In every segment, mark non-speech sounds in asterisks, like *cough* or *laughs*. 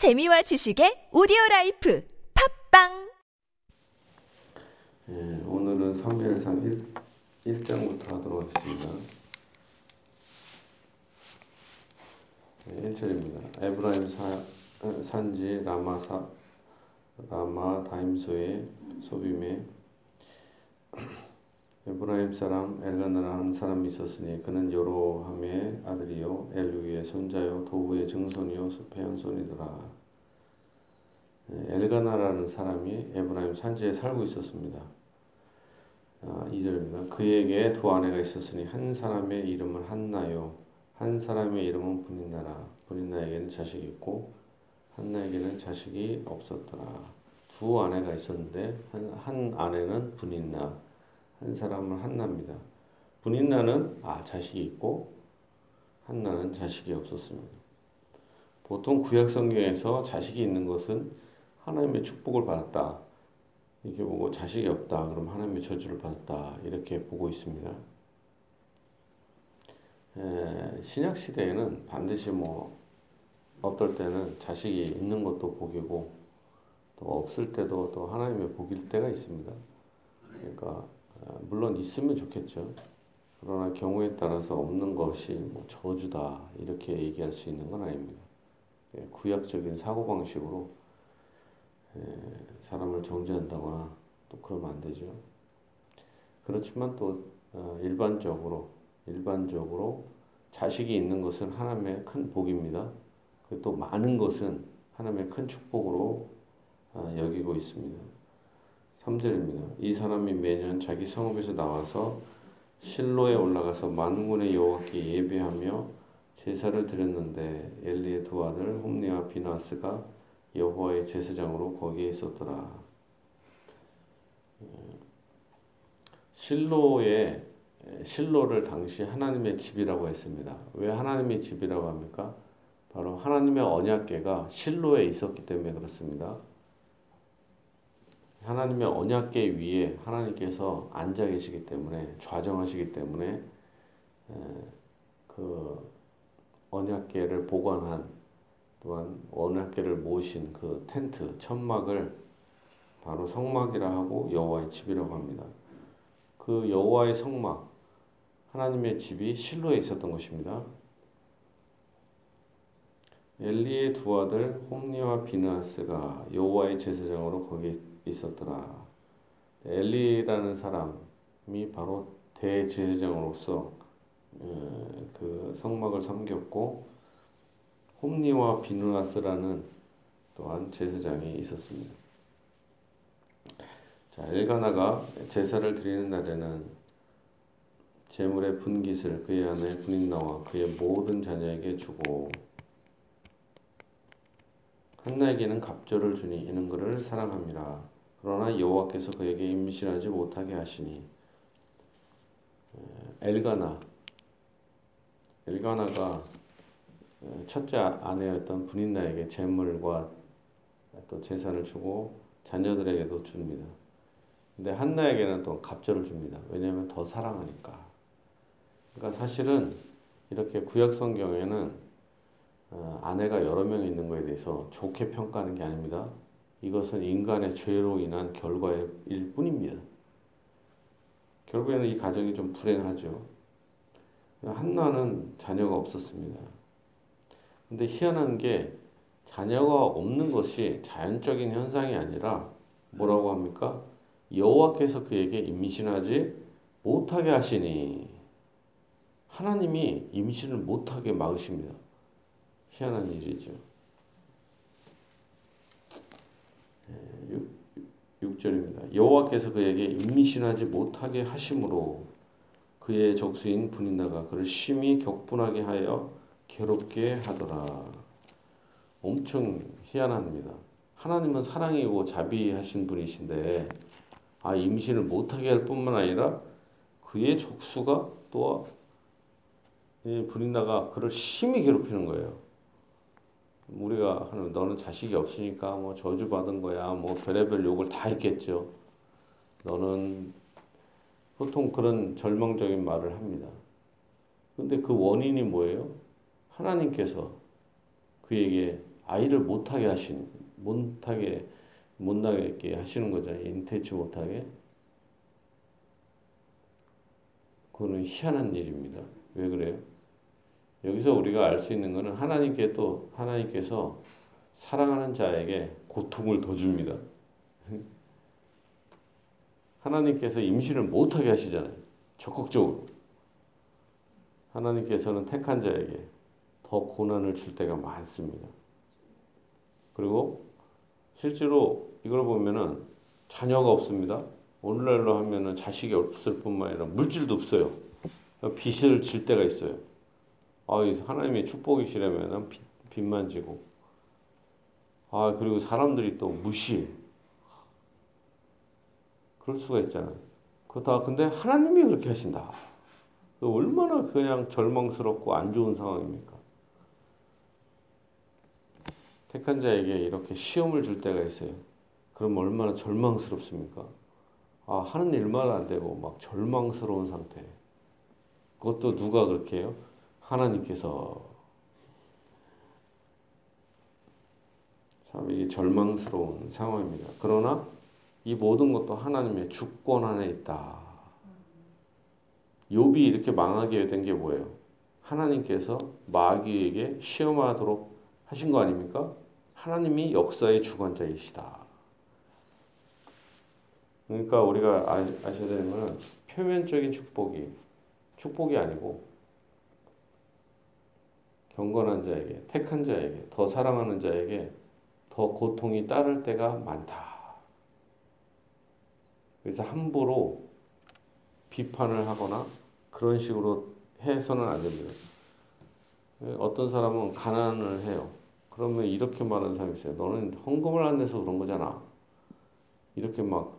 재미와 지식의 오디오 라이프 팟빵 예, 오늘은 사무엘상 1, 1장부터 하도록 하겠습니다. 예, 1절입니다. 에브라임 사, 어, 산지 라마사 라마 다임소의 소빔에 에브라임 사람 엘가나라는 사람이 있었으니 그는 여로함의 아들이요 엘리후의 손자요 도후의 증손이요 숩의 현손이더라. 예, 엘가나라는 사람이 에브라임 산지에 살고 있었습니다. 아, 2절입니다. 그에게 두 아내가 있었으니 한 사람의 이름은 한나요. 한 사람의 이름은 분인나라. 분인나에게는 자식이 있고 한나에게는 자식이 없었더라. 두 아내가 있었는데 한, 한 아내는 분인나, 한 사람은 한나입니다. 분인나는 아 자식이 있고 한나는 자식이 없었습니다. 보통 구약 성경에서 자식이 있는 것은 하나님의 축복을 받았다. 이렇게 보고 자식이 없다. 그럼 하나님의 저주를 받았다. 이렇게 보고 있습니다. 에, 신약 시대에는 반드시 뭐 어떨 때는 자식이 있는 것도 복이고 또 없을 때도 또 하나님의 복일 때가 있습니다. 그러니까 물론 있으면 좋겠죠. 그러나 경우에 따라서 없는 것이 뭐 저주다 이렇게 얘기할 수 있는 건 아닙니다. 예, 구약적인 사고 방식으로 사람을 정죄한다거나 또 그러면 안 되죠. 그렇지만 또 어, 일반적으로 일반적으로 자식이 있는 것은 하나님의 큰 복입니다. 또 많은 것은 하나님의 큰 축복으로 어, 여기고 있습니다. 3절입니다. 이 사람이 매년 자기 성읍에서 나와서 실로에 올라가서 만군의 여호와께 예배하며 제사를 드렸는데 엘리의 두 아들 홈리와 비나스가 여호와의 제사장으로 거기에 있었더라. 실로에 실로를 당시 하나님의 집이라고 했습니다. 왜 하나님의 집이라고 합니까? 바로 하나님의 언약궤가 실로에 있었기 때문에 그렇습니다. 하나님의 언약궤 위에 하나님께서 앉아 계시기 때문에 좌정하시기 때문에 그 언약궤를 보관한 또한 언약궤를 모신 그 텐트 천막을 바로 성막이라 하고 여호와의 집이라고 합니다. 그 여호와의 성막 하나님의 집이 실로에 있었던 것입니다. 엘리의 두 아들 홈리와 비나스가 여호와의 제사장으로 거기 있었더라. 엘리라는 사람이 바로 대제사장으로서 그 성막을 섬겼고 홈리와 비누아스라는 또한 제사장이 있었습니다. 자, 엘가나가 제사를 드리는 날에는 제물의 분깃을 그의 아내 분인나와 그의 모든 자녀에게 주고 한나에게는 갑절을 주니 이는 그를 사랑함이라. 그러나 여호와께서 그에게 임신하지 못하게 하시니 엘가나 엘가나가 첫째 아내였던 분인나에게 재물과 또 재산을 주고 자녀들에게도 줍니다. 근데 한나에게는 또 갑절을 줍니다. 왜냐하면 더 사랑하니까. 그러니까 사실은 이렇게 구약 성경에는 어, 아내가 여러 명 있는 것에 대해서 좋게 평가하는 게 아닙니다. 이것은 인간의 죄로 인한 결과일 뿐입니다. 결국에는 이 가정이 좀 불행하죠. 한나는 자녀가 없었습니다. 근데 희한한 게 자녀가 없는 것이 자연적인 현상이 아니라 뭐라고 합니까? 여호와께서 그에게 임신하지 못하게 하시니 하나님이 임신을 못하게 막으십니다. 희한한 일이죠. 6, 절입니다 여호와께서 그에게 임신하지 못하게 하심으로 그의 적수인 분인나가 그를 심히 격분하게 하여 괴롭게 하더라. 엄청 희한합니다. 하나님은 사랑이고 자비하신 분이신데 아 임신을 못하게 할 뿐만 아니라 그의 족수가 또 분인나가 그를 심히 괴롭히는 거예요. 우리가 하는 너는 자식이 없으니까 뭐 저주 받은 거야 뭐 별의별 욕을 다 했겠죠. 너는 보통 그런 절망적인 말을 합니다. 근데 그 원인이 뭐예요? 하나님께서 그에게 아이를 못하게 하신 못하게 못 나게 하시는 거잖아요. 인태치 못하게. 그거는 희한한 일입니다. 왜 그래요? 여기서 우리가 알 수 있는 것은 하나님께 또 하나님께서 사랑하는 자에게 고통을 더 줍니다. *laughs* 하나님께서 임신을 못하게 하시잖아요. 적극적으로. 하나님께서는 택한 자에게 더 고난을 줄 때가 많습니다. 그리고 실제로 이걸 보면은 자녀가 없습니다. 오늘날로 하면은 자식이 없을 뿐만 아니라 물질도 없어요. 빚을 질 때가 있어요. 아, 하나님의 축복이시라면 빚, 빚만 지고. 아, 그리고 사람들이 또 무시. 그럴 수가 있잖아요. 그다 근데 하나님이 그렇게 하신다. 얼마나 그냥 절망스럽고 안 좋은 상황입니까? 택한 자에게 이렇게 시험을 줄 때가 있어요. 그럼 얼마나 절망스럽습니까? 아, 하는 일만 안 되고 막 절망스러운 상태. 그것도 누가 그렇게 해요? 하나님께서. 참 이게 절망스러운 상황입니다. 그러나 이 모든 것도 하나님의 주권 안에 있다. 욥이 이렇게 망하게 된 게 뭐예요? 하나님께서 마귀에게 시험하도록 하신 거 아닙니까? 하나님이 역사의 주관자이시다. 그러니까 우리가 아, 아셔야 되는 것은 표면적인 축복이 축복이 아니고 경건한 자에게, 택한 자에게, 더 사랑하는 자에게 더 고통이 따를 때가 많다. 그래서 함부로 비판을 하거나 그런 식으로 해서는 안 됩니다. 어떤 사람은 가난을 해요. 그러면 이렇게 말하는 사람이 있어요. 너는 헌금을 안 내서 그런 거잖아. 이렇게 막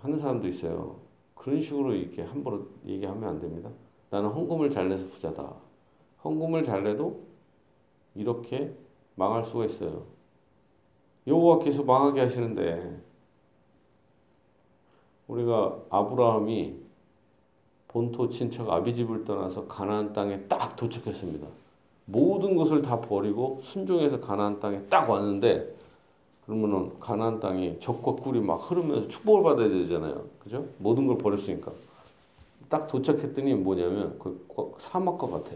하는 사람도 있어요. 그런 식으로 이렇게 함부로 얘기하면 안 됩니다. 나는 헌금을 잘 내서 부자다. 헌금을 잘 내도 이렇게 망할 수가 있어요. 여호와께서 망하게 하시는데 우리가 아브라함이 본토 친척 아비집을 떠나서 가나안 땅에 딱 도착했습니다. 모든 것을 다 버리고 순종해서 가나안 땅에 딱 왔는데 그러면은 가나안 땅이 적과 꿀이 막 흐르면서 축복을 받아야 되잖아요. 그죠? 모든 걸 버렸으니까. 딱 도착했더니 뭐냐면 그 사막과 같아.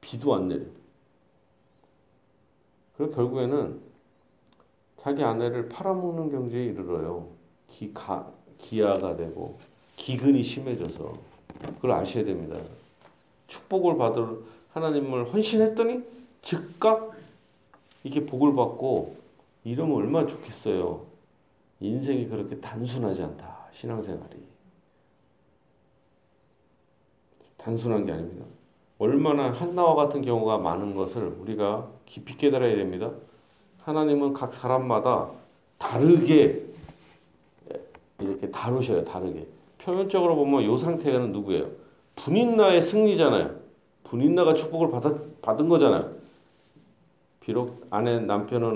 비도 안 내려. 그리고 결국에는 자기 아내를 팔아먹는 경지에 이르러요. 기, 가, 기아가 되고 기근이 심해져서 그걸 아셔야 됩니다. 축복을 받을 하나님을 헌신했더니 즉각 이게 복을 받고 이러면 얼마나 좋겠어요. 인생이 그렇게 단순하지 않다. 신앙생활이. 단순한 게 아닙니다. 얼마나 한나와 같은 경우가 많은 것을 우리가 깊이 깨달아야 됩니다. 하나님은 각 사람마다 다르게 이렇게 다루셔요. 다르게. 표면적으로 보면 이 상태는 누구예요? 분인나의 승리잖아요. 분인나가 축복을 받았, 받은 거잖아요. 비록 아내 남편은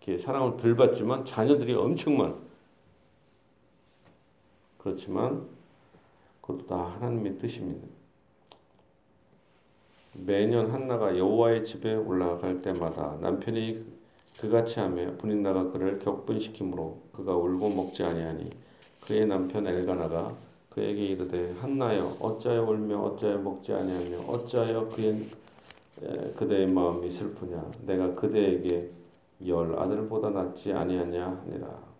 이렇게 사랑을 덜 받지만 자녀들이 엄청 많아. 그렇지만 그것도 다 하나님의 뜻입니다. 매년 한나가 여호와의 집에 올라갈 때마다 남편이 그같이 하며 분인나가 그를 격분시키므로 그가 울고 먹지 아니하니 그의 남편 엘가나가 그에게 이르되 한나여 어찌하여 울며 어찌하여 먹지 아니하며 어찌하여 그의 그대의 마음이 슬프냐? 내가 그대에게 열 아들보다 낫지 아니하냐 하니라.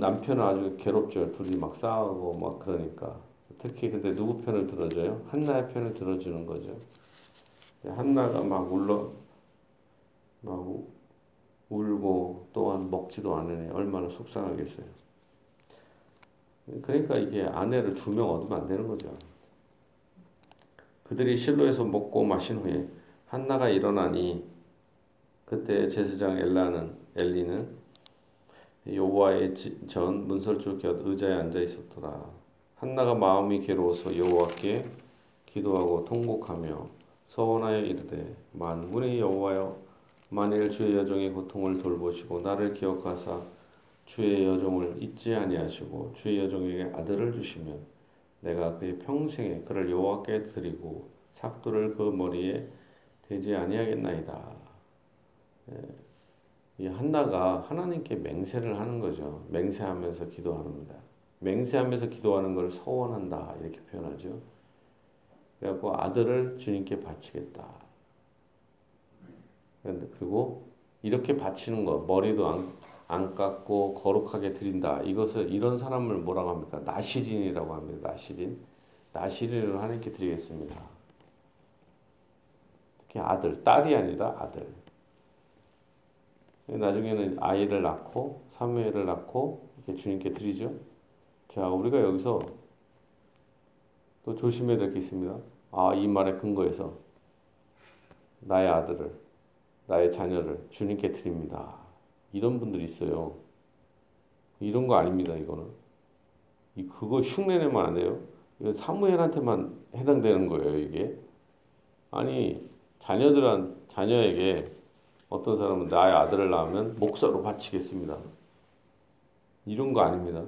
남편은 아주 괴롭죠. 둘이 막 싸우고 막 그러니까 특히 근데 누구 편을 들어줘요 한나의 편을 들어주는 거죠 한나가 막 울러 막 울고 또한 먹지도 않으니 얼마나 속상하겠어요. 그러니까 이게 아내를 두 명 얻으면 안 되는 거죠. 그들이 실로에서 먹고 마신 후에 한나가 일어나니 그때 제사장 엘라는 엘리는 여호와의 전 문설주 곁 의자에 앉아 있었더라. 한나가 마음이 괴로워서 여호와께 기도하고 통곡하며 서원하여 이르되 만군의 여호와여 만일 주의 여종의 고통을 돌보시고 나를 기억하사 주의 여종을 잊지 아니하시고 주의 여종에게 아들을 주시면 내가 그의 평생에 그를 여호와께 드리고 삭도를 그 머리에 되지 아니하겠나이다. 예. 이 한나가 하나님께 맹세를 하는 거죠. 맹세하면서 기도하는 거다. 맹세하면서 기도하는 걸 서원한다 이렇게 표현하죠. 그래갖고 아들을 주님께 바치겠다. 그리고 이렇게 바치는 거 머리도 안, 안 깎고 거룩하게 드린다. 이것을 이런 사람을 뭐라고 합니까? 나시린이라고 합니다. 나시린. 나시린을 하나님께 드리겠습니다. 특히 아들, 딸이 아니라 아들. 나중에는 아이를 낳고 사무엘을 낳고 이렇게 주님께 드리죠. 자, 우리가 여기서 또 조심해야 될 게 있습니다. 아, 이 말의 근거에서 나의 아들을, 나의 자녀를 주님께 드립니다. 이런 분들이 있어요. 이런 거 아닙니다, 이거는. 이 그거 흉내내면 안 돼요. 이거 사무엘한테만 해당되는 거예요, 이게. 아니, 자녀들한, 자녀에게 어떤 사람은 나의 아들을 낳으면 목사로 바치겠습니다. 이런 거 아닙니다.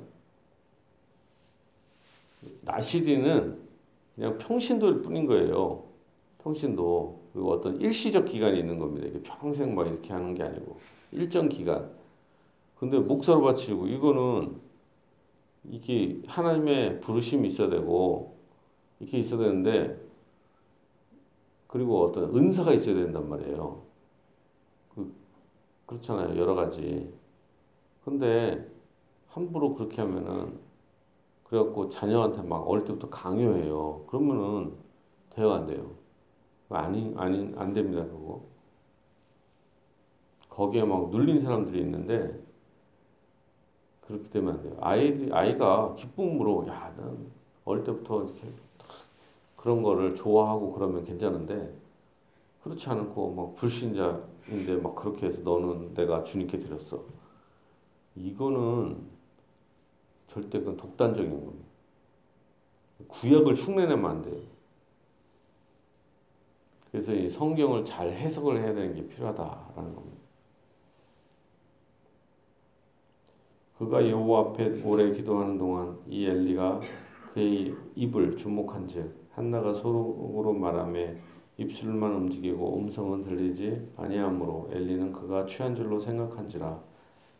나시리는 그냥 평신도일 뿐인 거예요. 평신도. 그리고 어떤 일시적 기간이 있는 겁니다. 이게 평생 막 이렇게 하는 게 아니고. 일정 기간. 근데 목사로 바치고, 이거는 이게 하나님의 부르심이 있어야 되고, 이렇게 있어야 되는데, 그리고 어떤 은사가 있어야 된단 말이에요. 그, 그렇잖아요. 여러 가지. 근데 함부로 그렇게 하면은 그래갖고 자녀한테 막 어릴 때부터 강요해요. 그러면은 대화 안 돼요. 아니, 아니, 안 됩니다, 그거. 거기에 막 눌린 사람들이 있는데, 그렇게 되면 안 돼요. 아이들, 아이가 기쁨으로, 야, 난 어릴 때부터 이렇게 그런 거를 좋아하고 그러면 괜찮은데, 그렇지 않고 막 불신자인데 막 그렇게 해서 너는 내가 주님께 드렸어. 이거는 절대 그건 독단적인 겁니다. 구약을 흉내내면 안 돼요. 그래서 이 성경을 잘 해석을 해야 되는 게 필요하다라는 겁니다. 그가 여호와 앞에 오래 기도하는 동안 이 엘리가 그의 입을 주목한즉 한나가 속으로 말하며 입술만 움직이고 음성은 들리지 아니하므로 엘리는 그가 취한 줄로 생각한지라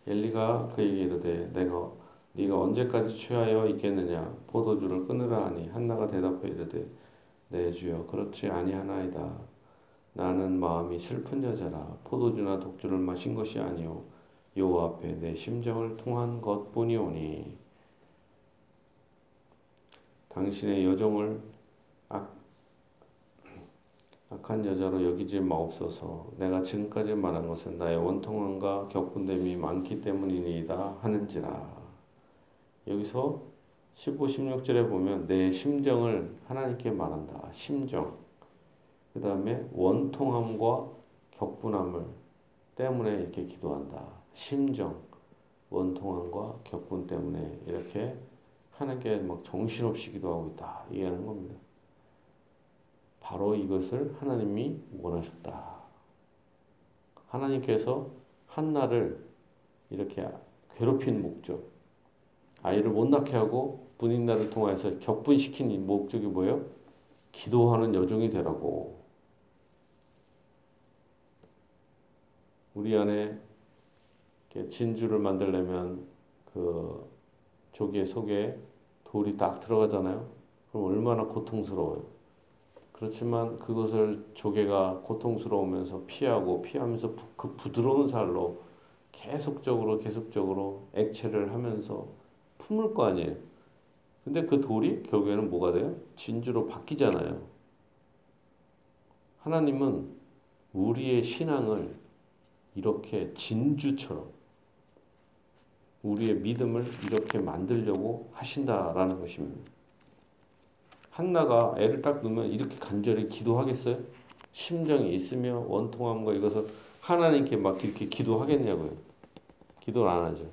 엘리가 그에게 이르되 내가 네가 언제까지 취하여 있겠느냐? 포도주를 끊으라 하니 한나가 대답해 이르되 내 주여 그렇지 아니하나이다. 나는 마음이 슬픈 여자라 포도주나 독주를 마신 것이 아니오. 여호와 앞에 내 심정을 통한 것뿐이오니. 당신의 여정을 악, 악한 여자로 여기지 마옵소서. 내가 지금까지 말한 것은 나의 원통함과 격분됨이 많기 때문이니이다 하는지라 여기서 15, 16절에 보면 내 심정을 하나님께 말한다. 심정. 그 다음에 원통함과 격분함을 때문에 이렇게 기도한다. 심정. 원통함과 격분 때문에 이렇게 하나님께 막 정신없이 기도하고 있다. 이해하는 겁니다. 바로 이것을 하나님이 원하셨다. 하나님께서 한나를 이렇게 괴롭힌 목적, 아이를 못 낳게 하고 분인날을 통해서 격분시킨 목적이 뭐예요? 기도하는 여종이 되라고. 우리 안에 진주를 만들려면 그 조개 속에 돌이 딱 들어가잖아요. 그럼 얼마나 고통스러워요. 그렇지만 그것을 조개가 고통스러우면서 피하고 피하면서 그 부드러운 살로 계속적으로 계속적으로 액체를 하면서 품을 거 아니에요. 근데 그 돌이 결국에는 뭐가 돼요? 진주로 바뀌잖아요. 하나님은 우리의 신앙을 이렇게 진주처럼 우리의 믿음을 이렇게 만들려고 하신다라는 것입니다. 한나가 애를 딱 놓으면 이렇게 간절히 기도하겠어요? 심정이 있으며 원통함과 이것을 하나님께 막 이렇게 기도하겠냐고요. 기도를 안 하죠.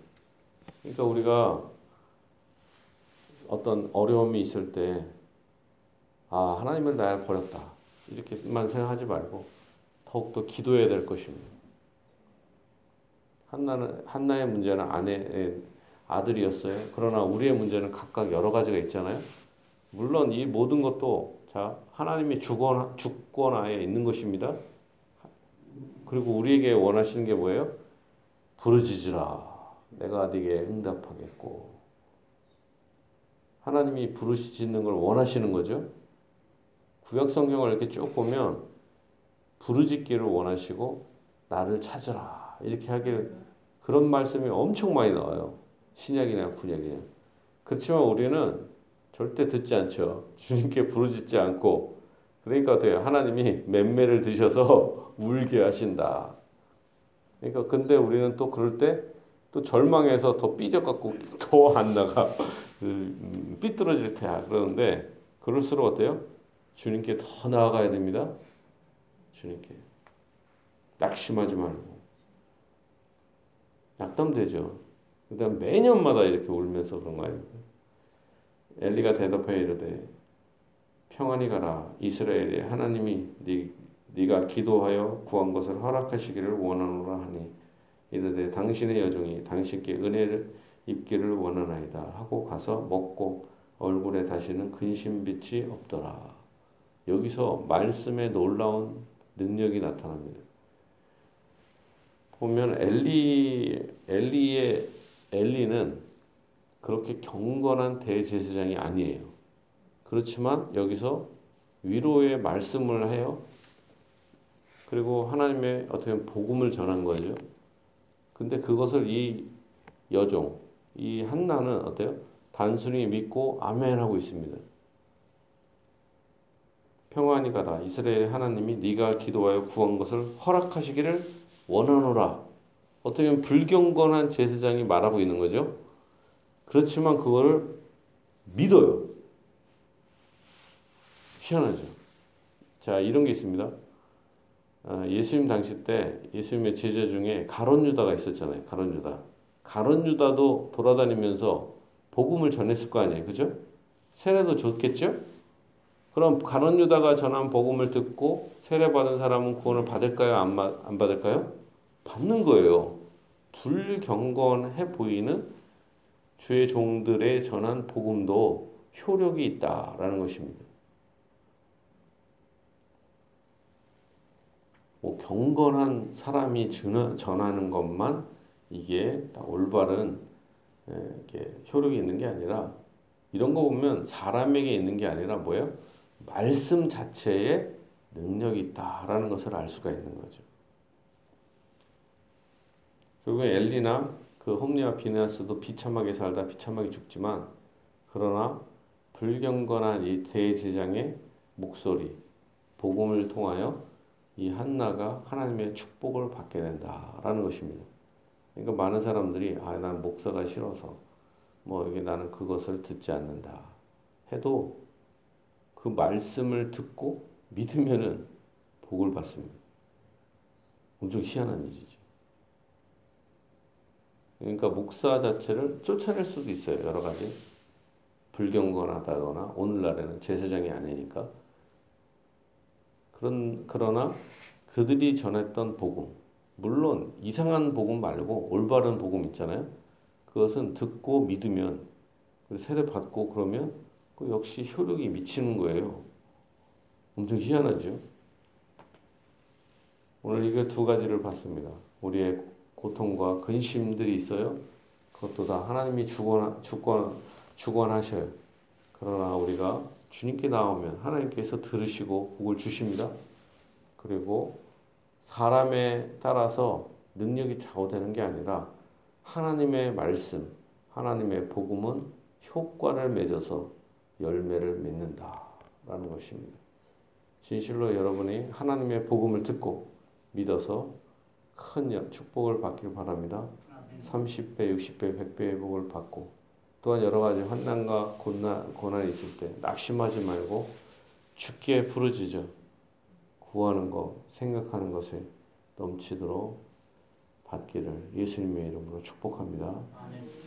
그러니까 우리가 어떤 어려움이 있을 때, 아, 하나님을 나를 버렸다. 이렇게만 생각하지 말고, 더욱더 기도해야 될 것입니다. 한나는, 한나의 문제는 아내, 아들이었어요. 그러나 우리의 문제는 각각 여러 가지가 있잖아요. 물론 이 모든 것도, 자, 하나님의 주권, 주권 하에 있는 것입니다. 그리고 우리에게 원하시는 게 뭐예요? 부르짖으라. 내가 네게 응답하겠고. 하나님이 부르짖는 걸 원하시는 거죠. 구약 성경을 이렇게 쭉 보면 부르짖기를 원하시고 나를 찾으라 이렇게 하길 그런 말씀이 엄청 많이 나와요. 신약이나 구약이나. 그렇지만 우리는 절대 듣지 않죠. *laughs* 주님께 부르짖지 않고 그러니까 어때요? 하나님이 맴매를 드셔서 *laughs* 울게 하신다. 그러니까 근데 우리는 또 그럴 때 또 절망해서 더 삐져갖고 *laughs* 더 안 나가 그, 삐뚤어질 테야 그러는데 그럴수록 어때요? 주님께 더 나아가야 됩니다. 주님께 낙심하지 말고 낙담되죠. 그다음 매년마다 이렇게 울면서 그런 거 아닙니까? 엘리가 대답하여 이르되 평안히 가라 이스라엘의 하나님이 네, 네가 기도하여 구한 것을 허락하시기를 원하노라 하니 이르되 당신의 여종이 당신께 은혜를 입기를 원하나이다 하고 가서 먹고 얼굴에 다시는 근심빛이 없더라. 여기서 말씀에 놀라운 능력이 나타납니다. 보면 엘리 엘리의 엘리는 그렇게 경건한 대제사장이 아니에요. 그렇지만 여기서 위로의 말씀을 해요. 그리고 하나님의 어떻게 복음을 전한 거죠. 근데 그것을 이 여종, 이 한나는 어때요? 단순히 믿고 아멘 하고 있습니다. 평안히 가라. 이스라엘의 하나님이 네가 기도하여 구한 것을 허락하시기를 원하노라. 어떻게 보면 불경건한 제사장이 말하고 있는 거죠. 그렇지만 그거를 믿어요. 희한하죠. 자, 이런 게 있습니다. 아, 예수님 당시 때 예수님의 제자 중에 가론 유다가 있었잖아요. 가론 유다. 가론 유다도 돌아다니면서 복음을 전했을 거 아니에요. 그죠? 세례도 줬겠죠? 그럼 가론 유다가 전한 복음을 듣고 세례 받은 사람은 구원을 받을까요? 안, 안 받을까요? 받는 거예요. 불경건해 보이는 주의 종들의 전한 복음도 효력이 있다라는 것입니다. 뭐 경건한 사람이 전하는 것만 이게 올바른 이렇게 효력이 있는 게 아니라 이런 거 보면 사람에게 있는 게 아니라 뭐예요? 말씀 자체에 능력이 있다라는 것을 알 수가 있는 거죠. 결국에 엘리나 그 홈리와 비나스도 비참하게 살다 비참하게 죽지만 그러나 불경건한 이 대제장의 목소리, 복음을 통하여 이 한나가 하나님의 축복을 받게 된다라는 것입니다. 그러니까 많은 사람들이 아, 난 목사가 싫어서 뭐 이게 나는 그것을 듣지 않는다 해도 그 말씀을 듣고 믿으면은 복을 받습니다. 엄청 희한한 일이죠. 그러니까 목사 자체를 쫓아낼 수도 있어요. 여러 가지. 불경건하다거나 오늘날에는 제사장이 아니니까. 그런 그러나 그들이 전했던 복음, 물론 이상한 복음 말고 올바른 복음 있잖아요. 그것은 듣고 믿으면 세례 받고 그러면 그 역시 효력이 미치는 거예요. 엄청 희한하죠. 오늘 이거 두 가지를 봤습니다. 우리의 고통과 근심들이 있어요. 그것도 다 하나님이 주권, 주권, 주권하셔요. 그러나 우리가 주님께 나오면 하나님께서 들으시고 복을 주십니다. 그리고 사람에 따라서 능력이 좌우되는 게 아니라 하나님의 말씀, 하나님의 복음은 효과를 맺어서 열매를 맺는다라는 것입니다. 진실로 여러분이 하나님의 복음을 듣고 믿어서 큰 축복을 받길 바랍니다. 30배, 60배, 100배의 복을 받고 또한 여러 가지 환난과 고난, 고난이 있을 때 낙심하지 말고 죽기에 부르짖어 구하는 것, 생각하는 것을 넘치도록 받기를 예수님의 이름으로 축복합니다. 아멘.